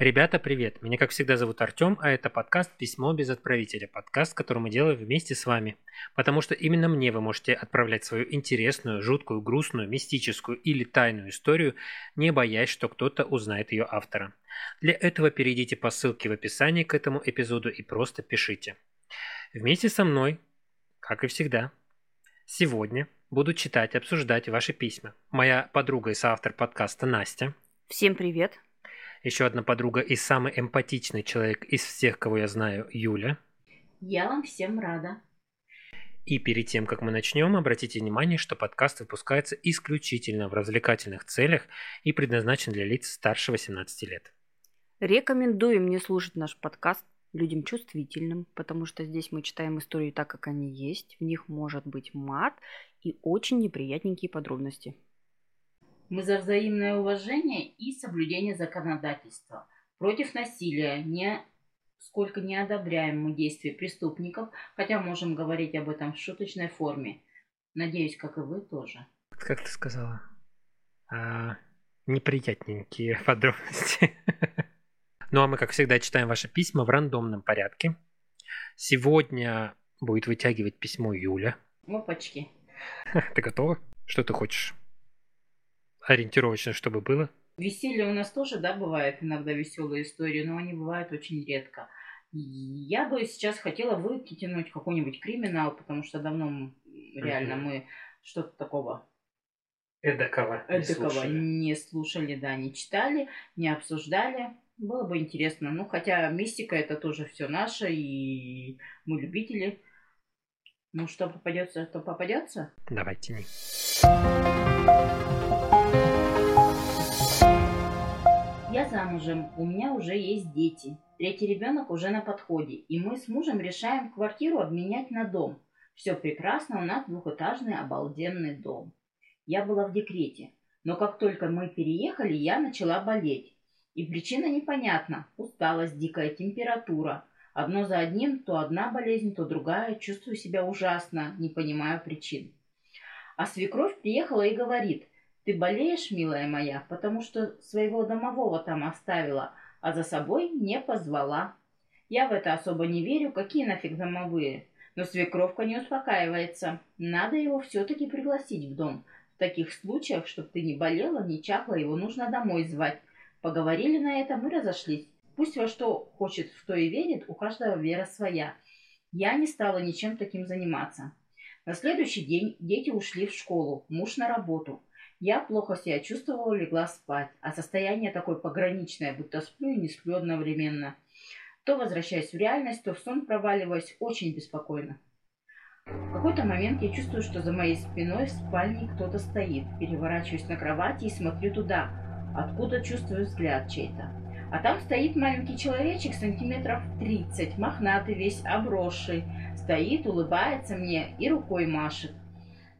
Ребята, привет! Меня, как всегда, зовут Артем, а это подкаст «Письмо без отправителя», подкаст, который мы делаем вместе с вами. Потому что именно мне вы можете отправлять свою интересную, жуткую, грустную, мистическую или тайную историю, не боясь, что кто-то узнает ее автора. Для этого перейдите по ссылке в описании к этому эпизоду и просто пишите. Вместе со мной, как и всегда, сегодня буду читать и обсуждать ваши письма. Моя подруга и соавтор подкаста Настя. Всем привет! Еще одна подруга и самый эмпатичный человек из всех, кого я знаю, Юля. Я вам всем рада. И перед тем, как мы начнем, обратите внимание, что подкаст выпускается исключительно в развлекательных целях и предназначен для лиц старше 18 лет. Рекомендуем не слушать наш подкаст людям чувствительным, потому что здесь мы читаем истории так, как они есть. В них может быть мат и очень неприятненькие подробности. Мы за взаимное уважение и соблюдение законодательства. Против насилия, не сколько не одобряем мы действия преступников, хотя можем говорить об этом в шуточной форме. Надеюсь, как и вы тоже. Как ты сказала? А, неприятненькие подробности. Ну а мы, как всегда, читаем ваши письма в рандомном порядке. Сегодня будет вытягивать письмо Юля. Опачки. Ты готова? Что ты хочешь? Ориентировочно, чтобы было? Веселье у нас тоже, да, бывает иногда веселые истории, но они бывают очень редко. Я бы сейчас хотела выкинуть какой-нибудь криминал, потому что давно реально mm-hmm. мы что-то такого эдакого, не, эдакого слушали. не слушали, да, не читали, не обсуждали. Было бы интересно. Ну, хотя мистика это тоже все наше, и мы любители. Ну, что попадется, то попадется. Давайте. Я замужем, у меня уже есть дети. Третий ребенок уже на подходе, и мы с мужем решаем квартиру обменять на дом. Все прекрасно, у нас двухэтажный обалденный дом. Я была в декрете, но как только мы переехали, я начала болеть. И причина непонятна. Усталость, дикая температура. Одно за одним, то одна болезнь, то другая. Чувствую себя ужасно, не понимаю причин. А свекровь приехала и говорит, ты болеешь, милая моя, потому что своего домового там оставила, а за собой не позвала. Я в это особо не верю, какие нафиг домовые. Но свекровка не успокаивается. Надо его все-таки пригласить в дом. В таких случаях, чтобы ты не болела, не чахла, его нужно домой звать. Поговорили на этом и разошлись. Пусть во что хочет, в то и верит, у каждого вера своя. Я не стала ничем таким заниматься. На следующий день дети ушли в школу, муж на работу. Я плохо себя чувствовала, легла спать, а состояние такое пограничное, будто сплю и не сплю одновременно. То возвращаясь в реальность, то в сон проваливаясь очень беспокойно. В какой-то момент я чувствую, что за моей спиной в спальне кто-то стоит. Переворачиваюсь на кровати и смотрю туда, откуда чувствую взгляд чей-то. А там стоит маленький человечек сантиметров 30, мохнатый весь, обросший. Стоит, улыбается мне и рукой машет.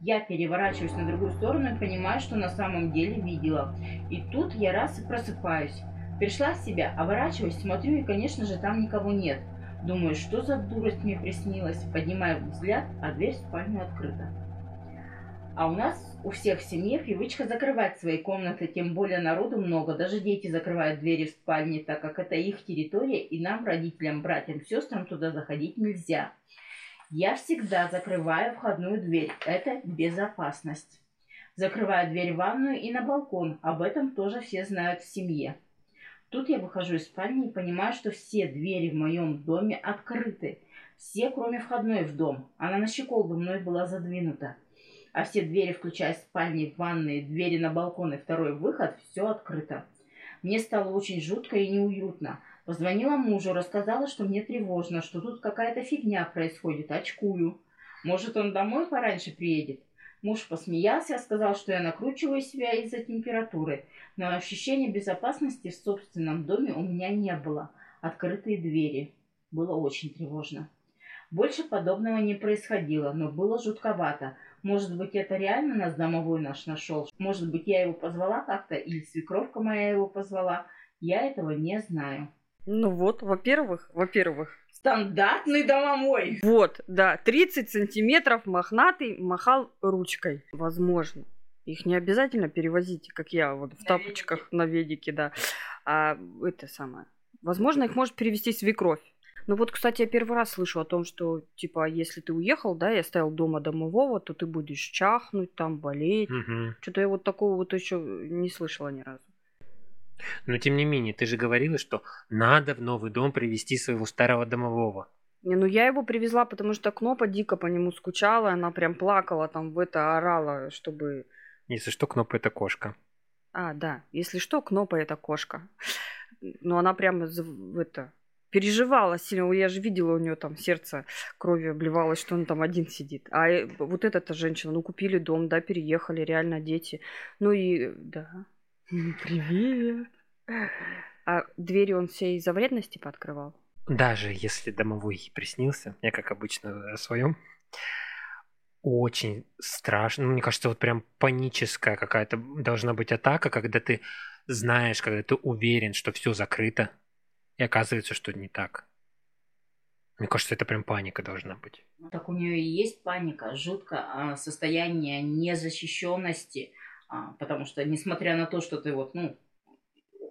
Я переворачиваюсь на другую сторону и понимаю, что на самом деле видела. И тут я раз и просыпаюсь. Пришла в себя, оборачиваюсь, смотрю, и, конечно же, там никого нет. Думаю, что за дурость мне приснилась. Поднимаю взгляд, а дверь в спальню открыта. А у нас у всех в семье привычка закрывать свои комнаты, тем более народу много. Даже дети закрывают двери в спальне, так как это их территория, и нам, родителям, братьям, сестрам туда заходить нельзя. Я всегда закрываю входную дверь. Это безопасность. Закрываю дверь в ванную и на балкон. Об этом тоже все знают в семье. Тут я выхожу из спальни и понимаю, что все двери в моем доме открыты. Все, кроме входной в дом. Она на щеколду мной была задвинута. А все двери, включая спальни, ванные, двери на балкон и второй выход, все открыто. Мне стало очень жутко и неуютно. Позвонила мужу, рассказала, что мне тревожно, что тут какая-то фигня происходит, очкую. Может, он домой пораньше приедет? Муж посмеялся, сказал, что я накручиваю себя из-за температуры, но ощущения безопасности в собственном доме у меня не было. Открытые двери. Было очень тревожно. Больше подобного не происходило, но было жутковато. Может быть, это реально нас домовой наш нашел? Может быть, я его позвала как-то, или свекровка моя его позвала? Я этого не знаю. Ну вот, во-первых, во-первых. Стандартный домовой. Вот, да, 30 сантиметров мохнатый махал ручкой. Возможно. Их не обязательно перевозить, как я, вот в на тапочках ведике. на ведике, да. А это самое. Возможно, их может перевести свекровь. Ну вот, кстати, я первый раз слышу о том, что, типа, если ты уехал, да, и оставил дома домового, то ты будешь чахнуть, там, болеть. Мгм. Что-то я вот такого вот еще не слышала ни разу. Но тем не менее, ты же говорила, что надо в новый дом привести своего старого домового. Не, ну я его привезла, потому что Кнопа дико по нему скучала, она прям плакала, там в это орала, чтобы... Если что, Кноп это кошка. А, да, если что, Кнопа это кошка. Но она прямо за- в это переживала сильно. Я же видела у нее там сердце кровью обливалось, что он там один сидит. А э, вот эта женщина, ну купили дом, да, переехали, реально дети. Ну и да. Привет. А двери он все из-за вредности пооткрывал? Даже если домовой приснился, я как обычно о своем, очень страшно. Ну, мне кажется, вот прям паническая какая-то должна быть атака, когда ты знаешь, когда ты уверен, что все закрыто, и оказывается, что не так. Мне кажется, это прям паника должна быть. Ну, Так у нее и есть паника, жутко а, состояние незащищенности, а, потому что несмотря на то, что ты вот, ну,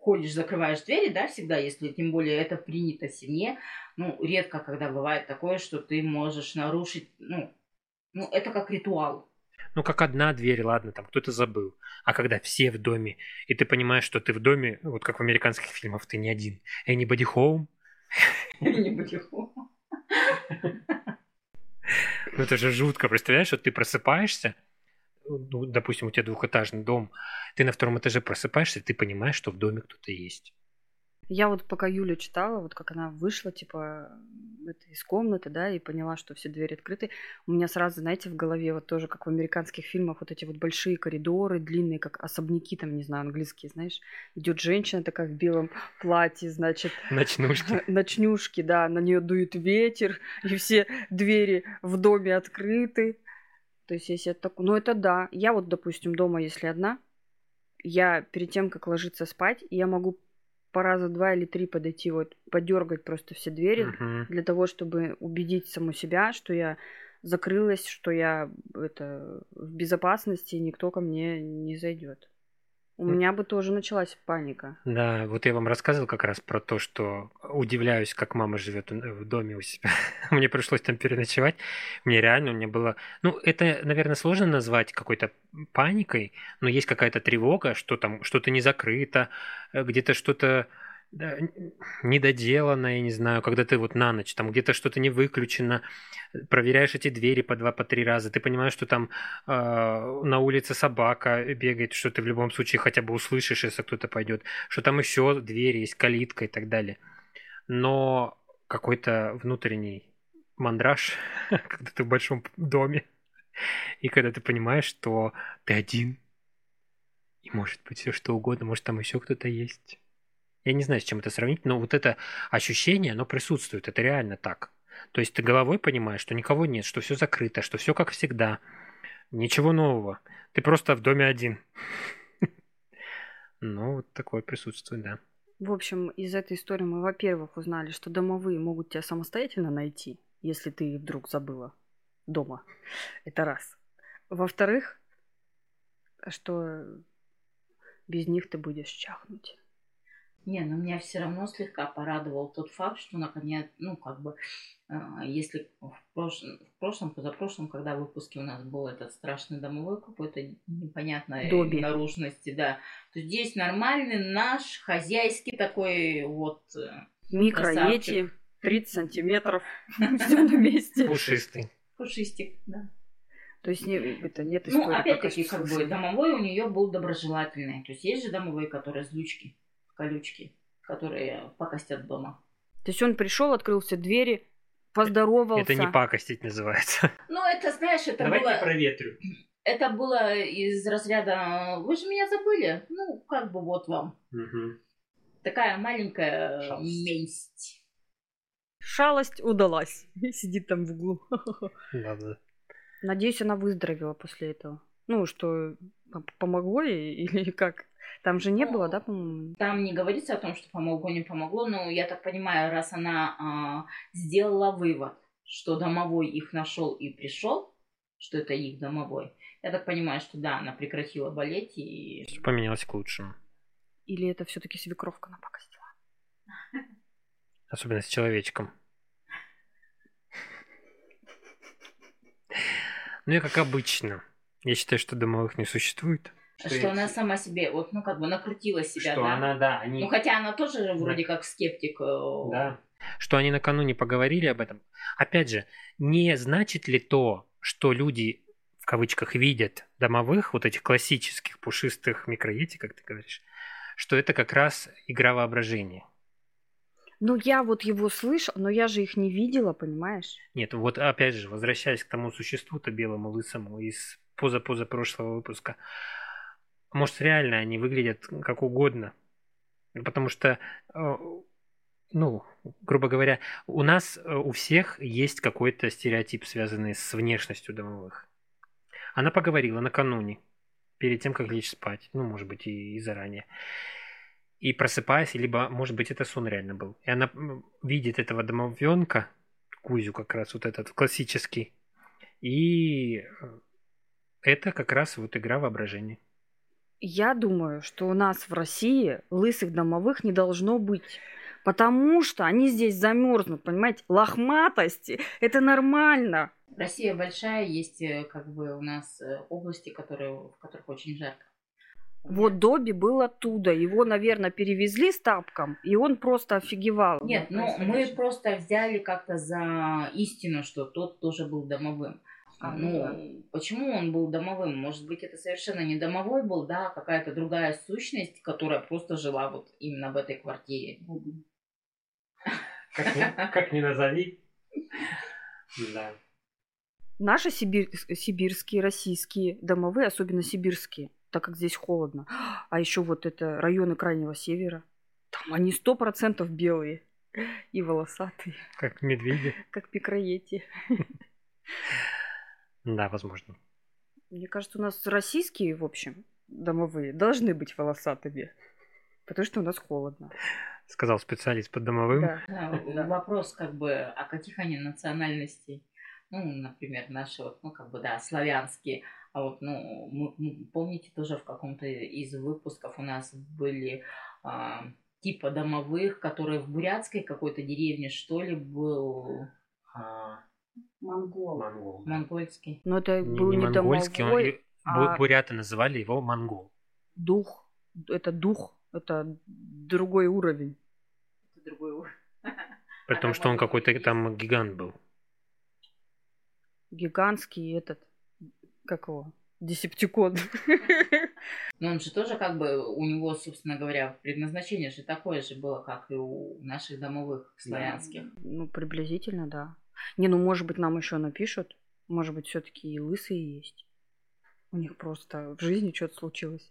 ходишь, закрываешь двери, да, всегда, если тем более это принято в семье, ну, редко, когда бывает такое, что ты можешь нарушить, ну, ну, это как ритуал. Ну, как одна дверь, ладно, там кто-то забыл. А когда все в доме, и ты понимаешь, что ты в доме, вот как в американских фильмах, ты не один. Anybody home? Не буду. Ну, это же жутко, представляешь, вот ты просыпаешься, ну, допустим, у тебя двухэтажный дом, ты на втором этаже просыпаешься, ты понимаешь, что в доме кто-то есть. Я вот пока Юля читала, вот как она вышла, типа, из комнаты, да, и поняла, что все двери открыты, у меня сразу, знаете, в голове вот тоже, как в американских фильмах, вот эти вот большие коридоры, длинные, как особняки, там, не знаю, английские, знаешь, идет женщина такая в белом платье, значит, Ночнушки. ночнушки, да, на нее дует ветер, и все двери в доме открыты. То есть, если это такое... Ну, это да. Я вот, допустим, дома, если одна, я перед тем, как ложиться спать, я могу по раза два или три подойти, вот, подергать просто все двери, Мгм. для того, чтобы убедить саму себя, что я закрылась, что я это, в безопасности, и никто ко мне не зайдет. У меня бы тоже началась паника. Да, вот я вам рассказывал как раз про то, что удивляюсь, как мама живет в доме у себя. Мне пришлось там переночевать. Мне реально, у меня было... Ну, это, наверное, сложно назвать какой-то паникой, но есть какая-то тревога, что там что-то не закрыто, э, где-то что-то да, н- недоделано, я не знаю, когда ты вот на ночь, там где-то что-то не выключено, э, проверяешь эти двери по два, по три раза, ты понимаешь, что там э, на улице собака бегает, что ты в любом случае хотя бы услышишь, если кто-то пойдет, что там еще двери есть, калитка и так далее. Но какой-то внутренний мандраж, когда ты в большом доме, и когда ты понимаешь, что ты один, и может быть все что угодно, может там еще кто-то есть. Я не знаю, с чем это сравнить, но вот это ощущение, оно присутствует, это реально так. То есть ты головой понимаешь, что никого нет, что все закрыто, что все как всегда, ничего нового. Ты просто в доме один. Ну, вот такое присутствует, да. В общем, из этой истории мы, во-первых, узнали, что домовые могут тебя самостоятельно найти, если ты вдруг забыла дома. Это раз. Во-вторых, что без них ты будешь чахнуть. Не, но меня все равно слегка порадовал тот факт, что наконец, ну, как бы, э, если в прошлом, в прошлом, позапрошлом, когда в выпуске у нас был этот страшный домовой какой-то непонятной Добби. наружности, да, то здесь нормальный наш хозяйский такой вот э, Микро Красавчик. эти 30 сантиметров, все на месте. Пушистый. пушистик, да. То есть не, это нет Ну, истории. опять-таки, пока как бы домовой у нее был доброжелательный. То есть есть же домовые, которые злючки, колючки, которые покостят дома. То есть он пришел, открыл все двери, поздоровался. Это не пакостить называется. Ну, это, знаешь, это было... проветрю. Это было из разряда «Вы же меня забыли?» Ну, как бы вот вам. Такая маленькая Шалость. месть. Шалость удалась. Сидит там в углу. Да, да. Надеюсь, она выздоровела после этого. Ну, что помогло ей или как? Там же не Ну, было, да, по-моему? Там не говорится о том, что помогло, не помогло, но я так понимаю, раз она а, сделала вывод, что домовой их нашел и пришел, что это их домовой, я так понимаю, что да, она прекратила болеть и, Все поменялось к лучшему. Или это все-таки свекровка напакостила? Особенно с человечком. Ну, я как обычно. Я считаю, что домовых не существует. Что, что она сама себе, вот, ну, как бы накрутила себя, что да? она, да, они... Ну, хотя она тоже же вроде как скептик. э, Да. Что они накануне поговорили об этом. Опять же, не значит ли то, что люди в кавычках видят домовых, вот этих классических пушистых микроети, как ты говоришь, что это как раз игра воображения. Ну, я вот его слышал, но я же их не видела, понимаешь? Нет, вот опять же, возвращаясь к тому существу-то белому лысому из поза-поза прошлого выпуска, может, реально они выглядят как угодно. Потому что, э, ну, грубо говоря, у нас э, у всех есть какой-то стереотип, связанный с внешностью домовых. Она поговорила накануне, перед тем, как лечь спать. Ну, может быть, и, и заранее. И просыпаясь, либо, может быть, это сон реально был. И она видит этого домовенка, Кузю как раз, вот этот классический. И э, это как раз вот игра воображения. Я думаю, что у нас в России лысых домовых не должно быть. Потому что они здесь замерзнут, понимаете? Лохматости – это нормально. Россия большая, есть э, как бы у нас э, области, которые, в которых очень жарко. Вот Добби был оттуда. Его, наверное, перевезли с тапком, и он просто офигевал. Нет, ну мы просто взяли как-то за истину, что тот тоже был домовым. А, ну, почему он был домовым? Может быть, это совершенно не домовой был, да, а какая-то другая сущность, которая просто жила вот именно в этой квартире. Как ни, как ни назови. Да. Наши сибир- сибирские, российские домовые, особенно сибирские, так как здесь холодно. А еще вот это районы Крайнего Севера. Там они сто процентов белые и волосатые, Как медведи. как пикроети. Да, возможно. Мне кажется, у нас российские, в общем, домовые должны быть волосатыми. Потому что у нас холодно. Сказал специалист по домовым. Да. Да, Да. Вопрос как бы, а каких они национальностей? Ну, например, наши вот, ну, как бы, да, славянские. А вот, ну, мы, мы- помните, тоже в каком-то из выпусков у нас были а, типа домовых, которые в бурятской какой-то деревне, что ли, был А, монгол. монгол. Монгольский. Но это Не, был не не, монгольский, он- домовой, и- а- бу- буряты называли его монгол. дух. Это дух. Это другой уровень. Это другой уровень. При том, А что он какой-то есть? там гигант был. Гигантский этот. Как его? Десептикон. Но он же тоже как бы, у него, собственно говоря, предназначение же такое же было, как и у наших домовых славянских. Ну, приблизительно, да. Не, ну, может быть, нам еще напишут. Может быть, все-таки и лысые есть. У них просто в жизни что-то случилось.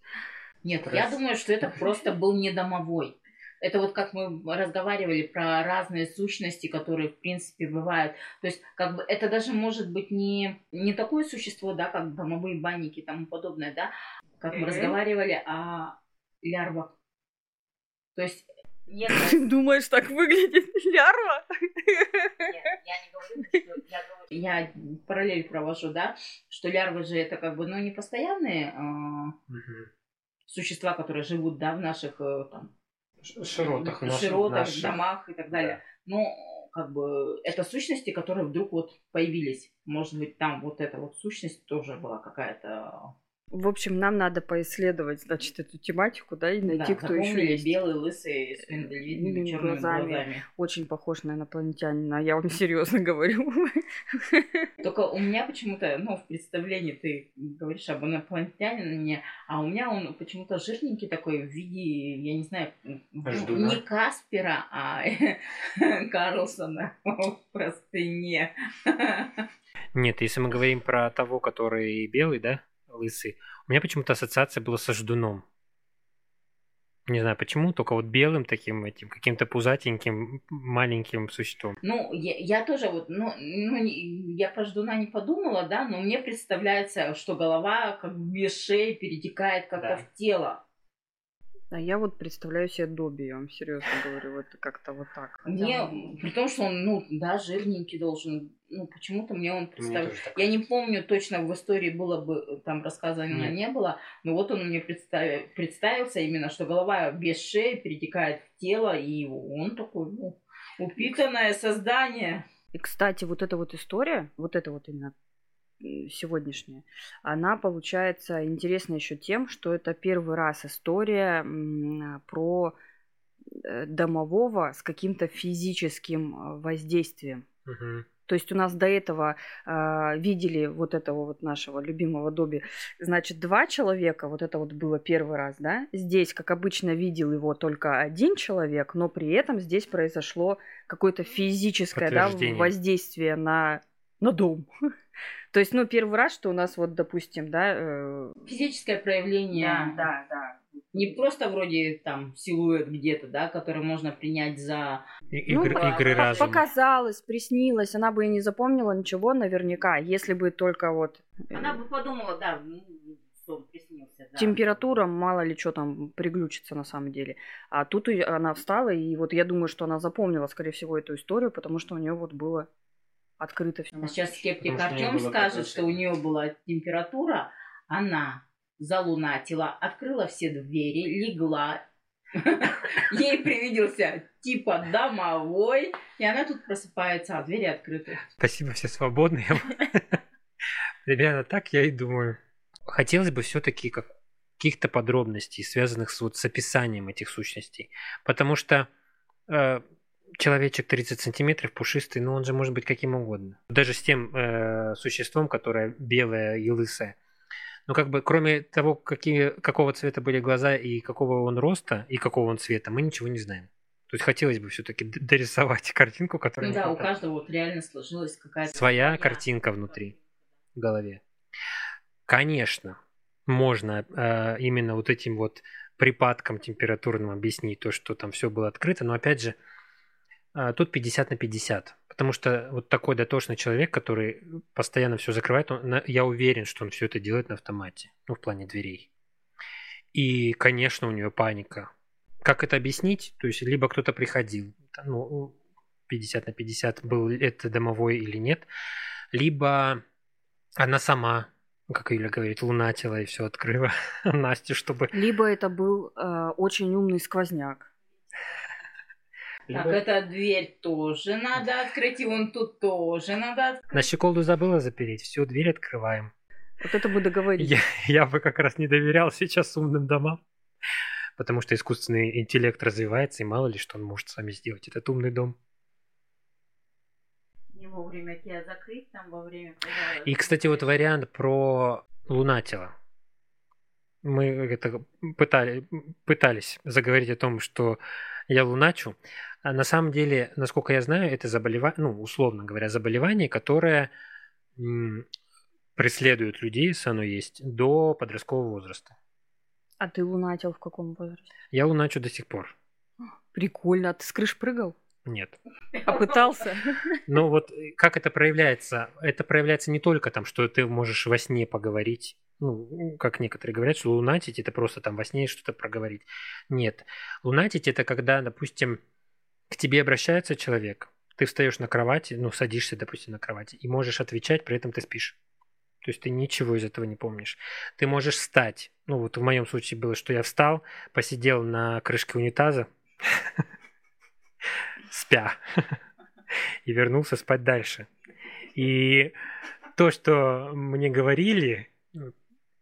Нет, Крас- я думаю, что это просто был не домовой. Это вот как мы разговаривали про разные сущности, которые, в принципе, бывают. То есть, как бы, это даже может быть не, не такое существо, да, как домовые банники и тому подобное, да, как мы разговаривали о лярвах. То есть, нет, Думаешь, так выглядит лярва? Нет, я не говорю, что я говорю- Я параллель провожу, да, что лярвы же это как бы, ну, не постоянные а, существа, которые живут, да, в наших э, там Широтах. широтах, домах и так далее. Но как бы это сущности, которые вдруг вот появились. Может быть, там вот эта вот сущность тоже была какая-то. В общем, нам надо поисследовать, значит, эту тематику, да, и найти, да, кто еще есть. белый, лысый, с миндалевидными черными глазами. глазами. Очень похож на инопланетянина, я вам серьезно говорю. Только у меня почему-то, ну, в представлении ты говоришь об инопланетянине, а у меня он почему-то жирненький такой в виде, я не знаю, ну, Ждуна. не Каспера, а Карлсона в простыне. Нет, если мы говорим про того, который белый, да, лысый, у меня почему-то ассоциация была со ждуном. Не знаю почему, только вот белым таким этим, каким-то пузатеньким маленьким существом. Ну, я, я тоже вот, ну, ну, я про ждуна не подумала, да, но мне представляется, что голова как бы без шеи перетекает как-то Да. в тело. А я вот представляю себе Добби, я вам серьезно говорю, вот как-то вот так. Мне, при том, что он, ну, да, жирненький должен, ну, почему-то мне он представил. Я не помню точно, в истории было бы, там рассказано Нет. не было, но вот он мне представил, представился именно, что голова без шеи перетекает в тело, и он такой, ну, упитанное создание. И, кстати, вот эта вот история, вот это вот именно сегодняшняя, она получается интересна еще тем, что это первый раз история про э, домового с каким-то физическим э, воздействием. Угу. То есть у нас до этого э, видели вот этого вот нашего любимого Доби, значит, два человека, вот это вот было первый раз, да? Здесь, как обычно, видел его только один человек, но при этом здесь произошло какое-то физическое да, воздействие на, на дом. То есть, ну, первый раз, что у нас вот, допустим, да... Э... Физическое проявление. Да, да, да. Не просто вроде там силуэт где-то, да, который можно принять за... И, ну, игры, игры разума. Показалось, приснилось, она бы и не запомнила ничего наверняка, если бы только вот... Э, она бы подумала, да, ну, сон приснился. Да. Температура, мало ли что там приглючится на самом деле. А тут она встала, и вот я думаю, что она запомнила, скорее всего, эту историю, потому что у нее вот было открыто все. А сейчас скептик Артем скажет, что у нее была температура, она залунатила, открыла все двери, легла, ей привиделся типа домовой, и она тут просыпается, а двери открыты. Спасибо, все свободные. Ребята, так я и думаю. Хотелось бы все-таки каких-то подробностей, связанных с, вот, с описанием этих сущностей. Потому что э, человечек 30 сантиметров, пушистый, но он же может быть каким угодно. Даже с тем э, существом, которое белое и лысое. Но как бы кроме того, какие, какого цвета были глаза и какого он роста, и какого он цвета, мы ничего не знаем. То есть хотелось бы все-таки дорисовать картинку, которая... Ну да, у каждого вот реально сложилась какая-то... Своя картинка внутри, в голове. Конечно, можно э, именно вот этим вот припадком температурным объяснить то, что там все было открыто, но опять же, тут 50 на 50. Потому что вот такой дотошный человек, который постоянно все закрывает, он, я уверен, что он все это делает на автомате, ну, в плане дверей. И, конечно, у нее паника. Как это объяснить? То есть, либо кто-то приходил, ну, 50 на 50, был это домовой или нет, либо она сама, как Юля говорит, лунатила и все открыла Насте, чтобы... Либо это был э, очень умный сквозняк. Так, Либо... эта дверь тоже надо открыть, и вон тут тоже надо открыть. На щеколду забыла запереть, всю дверь открываем. Вот это мы договорились. Я, я бы как раз не доверял сейчас умным домам, потому что искусственный интеллект развивается, и мало ли что он может с вами сделать, этот умный дом. Не вовремя тебя закрыть там во время. И, кстати, вот вариант про лунатила. Мы это пытали, пытались заговорить о том, что я луначу. А на самом деле, насколько я знаю, это заболевание, ну, условно говоря, заболевание, которое м- преследует людей, если оно есть, до подросткового возраста. А ты лунатил в каком возрасте? Я луначу до сих пор. Прикольно. А ты с крыш прыгал? Нет. А пытался? Ну вот э, как это проявляется? Это проявляется не только там, что ты можешь во сне поговорить, ну, как некоторые говорят, что лунатить это просто там во сне что-то проговорить. Нет. Лунатить это когда, допустим, к тебе обращается человек, ты встаешь на кровати, ну, садишься, допустим, на кровати, и можешь отвечать, при этом ты спишь. То есть ты ничего из этого не помнишь. Ты можешь встать. Ну, вот в моем случае было, что я встал, посидел на крышке унитаза, спя, и вернулся спать дальше. И то, что мне говорили,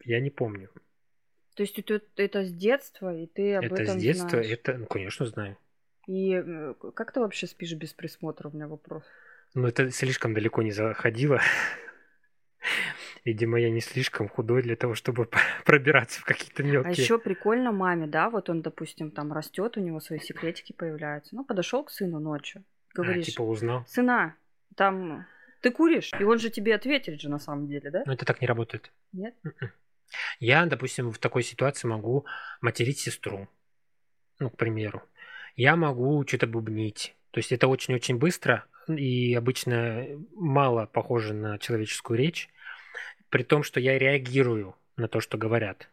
я не помню. То есть это, это с детства, и ты об это этом с детства, знаешь? это, ну, конечно, знаю. И э, как ты вообще спишь без присмотра? У меня вопрос. Ну, это слишком далеко не заходило. Видимо, я не слишком худой для того, чтобы пробираться в какие-то мелкие. А еще прикольно маме, да, вот он, допустим, там растет, у него свои секретики появляются. Ну, подошел к сыну ночью, говоришь. А, типа узнал. Сына, там ты куришь, и он же тебе ответит же на самом деле, да? Ну, это так не работает. Нет? М-м. Я, допустим, в такой ситуации могу материть сестру. Ну, к примеру я могу что-то бубнить. То есть это очень-очень быстро и обычно мало похоже на человеческую речь, при том, что я реагирую на то, что говорят.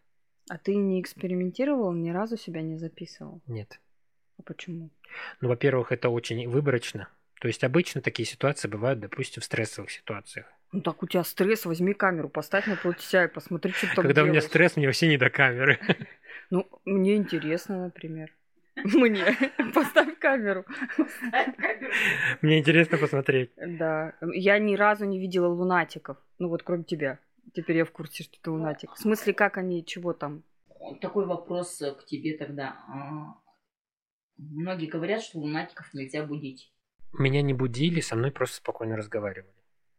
А ты не экспериментировал, ни разу себя не записывал? Нет. А почему? Ну, во-первых, это очень выборочно. То есть обычно такие ситуации бывают, допустим, в стрессовых ситуациях. Ну так у тебя стресс, возьми камеру, поставь напротив себя и посмотри, что там Когда у меня делаешь. стресс, мне вообще не до камеры. Ну, мне интересно, например. Мне. Поставь камеру. Мне интересно посмотреть. Да. Я ни разу не видела лунатиков. Ну вот кроме тебя. Теперь я в курсе, что ты лунатик. В смысле, как они, чего там? Такой вопрос к тебе тогда. А, Многие говорят, что лунатиков нельзя будить. Меня не будили, со мной просто спокойно разговаривали.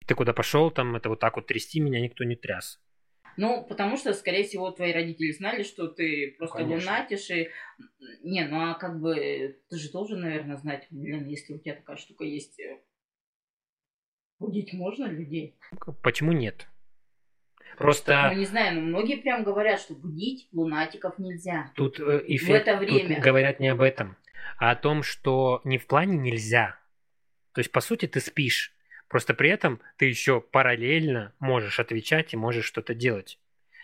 Ты куда пошел, там это вот так вот трясти, меня никто не тряс. Ну, потому что, скорее всего, твои родители знали, что ты просто Конечно. лунатишь и... Не, ну а как бы ты же должен, наверное, знать, блин, если у тебя такая штука есть, э, будить можно людей? Почему нет? Ну, Просто не знаю, но многие прям говорят, что будить лунатиков нельзя. тут э, эффект, это тут время. говорят не об этом, а о том, что не в плане нельзя. То есть, по сути, ты спишь. Просто при этом ты еще параллельно можешь отвечать и можешь что-то делать.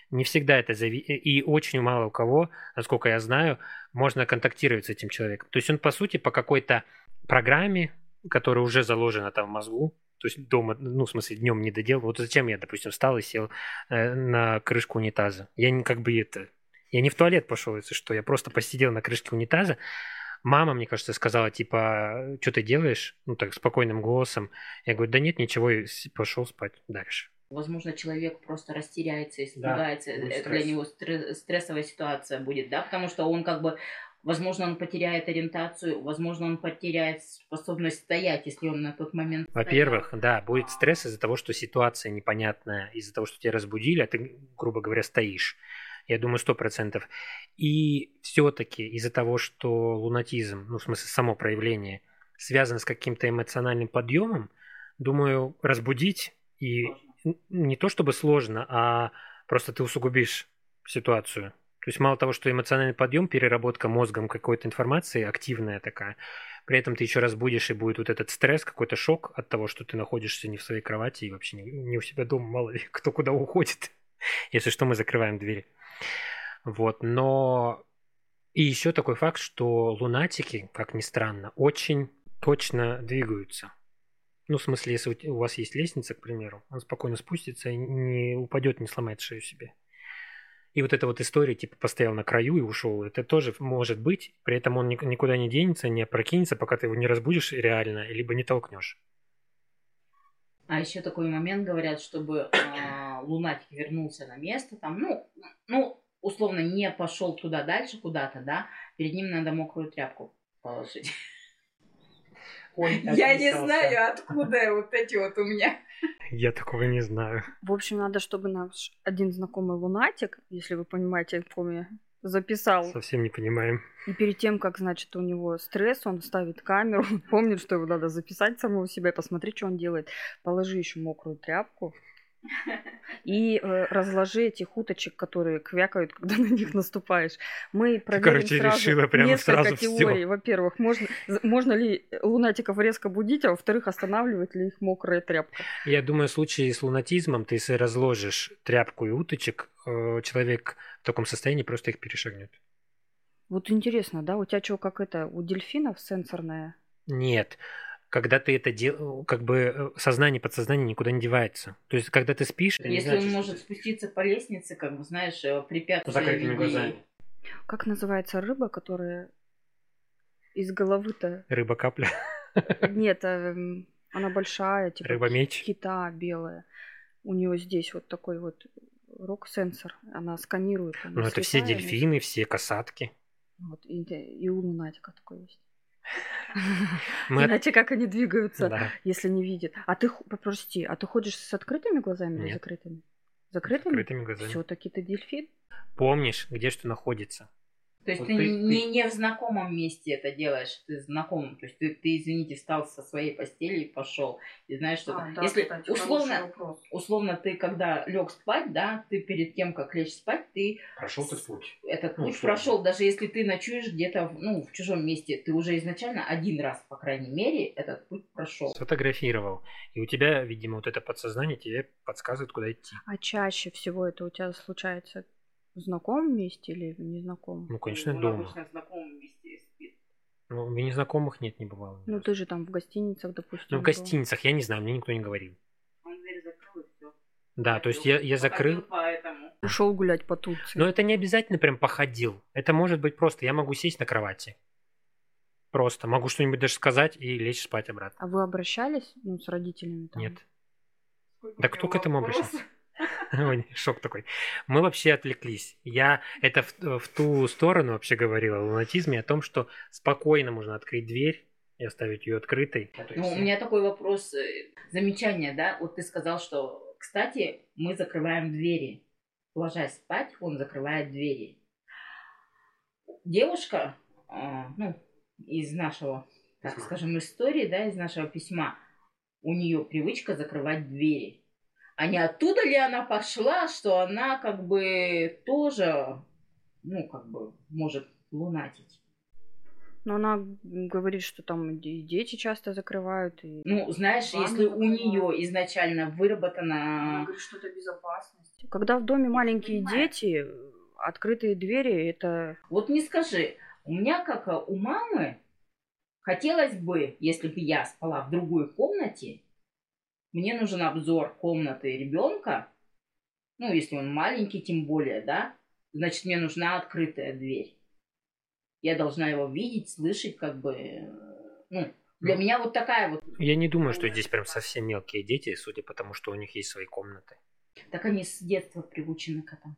Не всегда это зави... И очень мало у кого, насколько я знаю, можно контактировать с этим человеком. То есть он, по сути, по какой-то программе, которая уже заложена там в мозгу, то есть дома, ну, в смысле, днем не доделал. Вот зачем я, допустим, встал и сел э, на крышку унитаза? Я не как бы это... Я не в туалет пошел, если что. Я просто посидел на крышке унитаза. Мама, мне кажется, сказала, типа, что ты делаешь? Ну, так, спокойным голосом. Я говорю, да нет, ничего, и пошел спать дальше. Возможно, человек просто растеряется, Да, испугается. будет Это для него стре- стрессовая ситуация будет, да, потому что он как бы, возможно, он потеряет ориентацию, возможно, он потеряет способность стоять, если он на тот момент. Во-первых, да, будет стресс из-за того, что ситуация непонятная, из-за того, что тебя разбудили, а ты, грубо говоря, стоишь. Я думаю, сто процентов. И все-таки из-за того, что лунатизм, ну, в смысле, само проявление, связано с каким-то эмоциональным подъемом, думаю, разбудить и не то чтобы сложно, а просто ты усугубишь ситуацию. То есть мало того, что эмоциональный подъем, переработка мозгом какой-то информации активная такая, при этом ты еще разбудишь, и будет вот этот стресс, какой-то шок от того, что ты находишься не в своей кровати и вообще не, не у себя дома, мало ли, кто куда уходит. Если что, мы закрываем двери. Вот, но... И еще такой факт, что лунатики, как ни странно, очень точно двигаются. Ну, в смысле, если у вас есть лестница, к примеру, он спокойно спустится и не упадет, не сломает шею себе. И вот эта вот история, типа, постоял на краю и ушел, это тоже может быть. При этом он ник- никуда не денется, не опрокинется, пока ты его не разбудишь реально, либо не толкнешь. А еще такой момент говорят, чтобы а, лунатик вернулся на место, там, ну, ну, условно, не пошел туда дальше куда-то, да, перед ним надо мокрую тряпку положить. Я не знаю, откуда вот эти вот у меня. Я такого не знаю. В общем, надо, чтобы наш один знакомый лунатик, если вы понимаете, о ком я, записал. Совсем не понимаем. И перед тем, как, значит, у него стресс, он ставит камеру, помнит, что его надо записать самого себя, и посмотреть, что он делает. Положи еще мокрую тряпку и э, разложи этих уточек, которые квякают, когда на них наступаешь. Мы проверим короче, сразу решила прямо несколько сразу теорий. Во-первых, можно, можно ли лунатиков резко будить, а во-вторых, останавливает ли их мокрая тряпка. Я думаю, в случае с лунатизмом, ты если разложишь тряпку и уточек, э, человек в таком состоянии просто их перешагнет. Вот интересно, да, у тебя что, как это, у дельфинов сенсорная? Нет. Когда ты это делаешь, как бы э, сознание, подсознание никуда не девается. То есть, когда ты спишь, не Если значит, он что может ты спуститься по лестнице, как бы, знаешь, э, препятствия закрытыми глазами. Как называется рыба, которая из головы-то... Рыба капля, Нет, эм, она большая, типа рыба меч. кита белая. У нее здесь вот такой вот рок-сенсор. Она сканирует. она Ну, это все дельфины, все касатки. Вот, и, и у лунатика такой есть. Мы Иначе как они двигаются, Да, если не видят. А ты, прости, а ты ходишь с открытыми глазами или Нет. закрытыми? Закрытыми? закрытыми глазами. Все-таки ты дельфин? Помнишь, где что находится. То есть Вот ты, ты- не, не в знакомом месте это делаешь, ты знакомым. То есть ты, ты, извините, встал со своей постели и пошел. И знаешь, что А, это- если условно, условно ты когда лег спать, да, ты перед тем, как лечь спать, ты Прошел ты путь. этот Ну, путь условно. прошел, даже если ты ночуешь где-то в- ну, в чужом месте, ты уже изначально один раз, по крайней мере, этот путь прошел. Сфотографировал. И у тебя, видимо, вот это подсознание тебе подсказывает, куда идти. А чаще всего это у тебя случается В знакомом месте или в незнакомом? Ну, конечно, Он дома. обычно в знакомом месте спит. Ну, в незнакомых нет, не бывало. Ну, ты же там в гостиницах, допустим. Ну, в был. гостиницах, я не знаю, мне никто не говорил. Он дверь закрыл и все. Да, то есть я, я закрыл. Поэтому. Ушел гулять по Турции. Но это не обязательно прям походил. Это может быть просто, я могу сесть на кровати. Просто. Могу что-нибудь даже сказать и лечь спать обратно. А вы обращались ну, с родителями? Там? Нет. Сколько Да у кто к этому обращался? Шок такой. Мы вообще отвлеклись. Я это в, в ту сторону вообще говорил о лунатизме, о том, что спокойно можно открыть дверь и оставить ее открытой. Ну, у меня такой вопрос, э, замечание, да? Вот ты сказал, что, кстати, мы закрываем двери. Ложась спать, он закрывает двери. Девушка, а, ну, из нашего, так Письма. скажем, истории, да, из нашего письма, у нее привычка закрывать двери. А не оттуда ли она пошла, что она как бы тоже, ну, как бы, может лунатить? Но она говорит, что там и дети часто закрывают. И... Ну, знаешь, Ванну если у нее изначально выработана... что это безопасность. Когда в доме маленькие понимаю. дети, открытые двери, это... Вот не скажи, у меня, как у мамы, хотелось бы, если бы я спала в другой комнате, мне нужен обзор комнаты ребенка, ну, если он маленький, тем более, да, значит, мне нужна открытая дверь. Я должна его видеть, слышать, как бы, ну, для Ну. меня вот такая вот. Я не думаю, что здесь прям совсем мелкие дети, судя по тому, что у них есть свои комнаты. Так они с детства приучены к этому.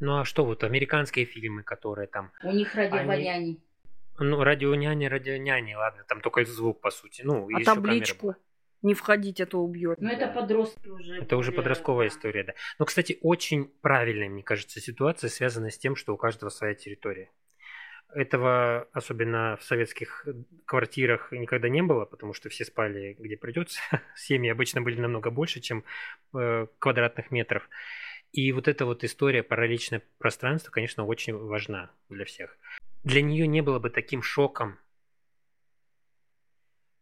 Ну а что вот американские фильмы, которые там, У них ради Они- ну радио няни, радио няни, ладно, там только звук по сути, ну и А камера табличку? была. Не входить, это убьет. Ну, это подростки уже. Это уже подростковая да. история, да. Но, кстати, очень правильная, мне кажется, ситуация, связанная с тем, что у каждого своя территория. Этого, особенно в советских квартирах, никогда не было, потому что все спали где придется. Семьи обычно были намного больше, чем э, квадратных метров. И вот эта вот история про личное пространство, конечно, очень важна для всех. Для нее не было бы таким шоком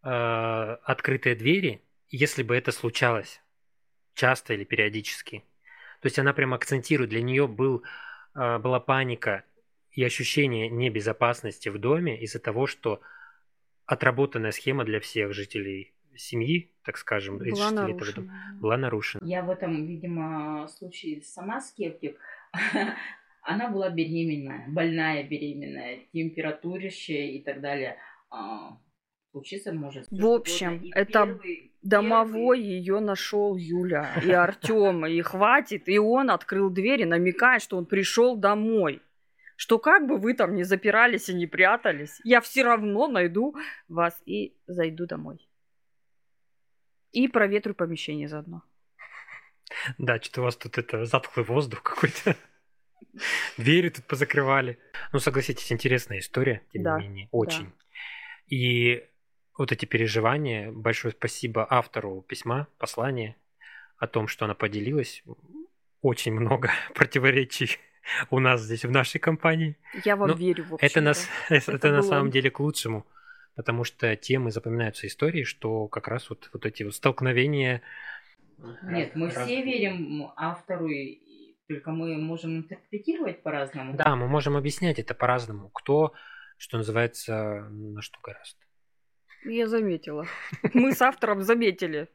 э, открытые двери, если бы это случалось часто или периодически. То есть она прям акцентирует, для нее был, э, была паника и ощущение небезопасности в доме из-за того, что отработанная схема для всех жителей семьи, так скажем, из Была жителей этого дома, нарушена. была нарушена. Я в этом, видимо, случае сама скептик. Она была беременная, больная беременная, температурящая и так далее. В общем. И это первый- Домовой первый- ее нашел Юля и Артем, и хватит, и он открыл двери, намекая, что он пришел домой. Что как бы вы там не запирались и не прятались, я все равно найду вас и зайду домой. И проветрю помещение заодно. Да, что-то у вас тут это затхлый воздух какой-то. Двери тут позакрывали. Ну, согласитесь, интересная история, тем Да, не менее, очень. И вот эти переживания, большое спасибо автору письма, послания о том, что она поделилась. Очень много противоречий у нас здесь в нашей компании. Я вам Ну, верю, в общем Это, нас, это, Это на самом он. деле к лучшему, потому что темы запоминаются истории, что как раз вот, вот эти вот столкновения... Нет, мы раз- все верим автору, и- только мы можем интерпретировать по-разному. Да, мы можем объяснять это по-разному. Кто, что называется, на что гораст. Я заметила. Мы с автором заметили,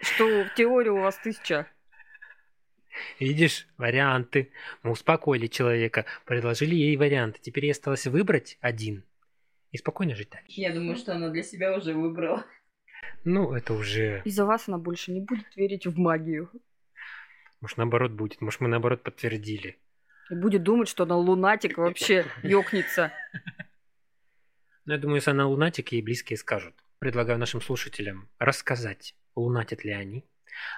что в теории у вас тысяча. Видишь, варианты. Мы успокоили человека, предложили ей варианты. Теперь ей осталось выбрать один и спокойно жить дальше. Я думаю, что она для себя уже выбрала. Ну, это уже, Из-за вас она больше не будет верить в магию. может, наоборот будет. Может, мы наоборот подтвердили. И будет думать, что она лунатик вообще ёкнется. Но я думаю, если она лунатик, ей близкие скажут. Предлагаю нашим слушателям рассказать, лунатят ли они.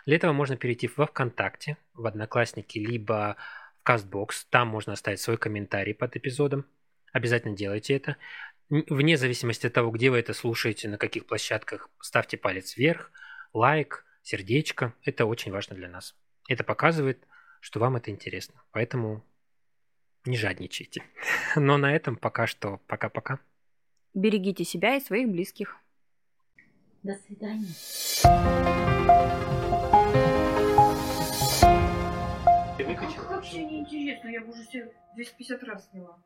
Для этого можно перейти во ВКонтакте, в Одноклассники, либо в Кастбокс. Там можно оставить свой комментарий под эпизодом. Обязательно делайте это. Вне зависимости от того, где вы это слушаете, на каких площадках, ставьте палец вверх, лайк, сердечко. Это очень важно для нас. Это показывает, что вам это интересно. Поэтому не жадничайте. Но на этом пока что пока-пока. Берегите себя и своих близких. До свидания. Ты выключил? вообще не интересно, я бы уже себе 250 раз сняла.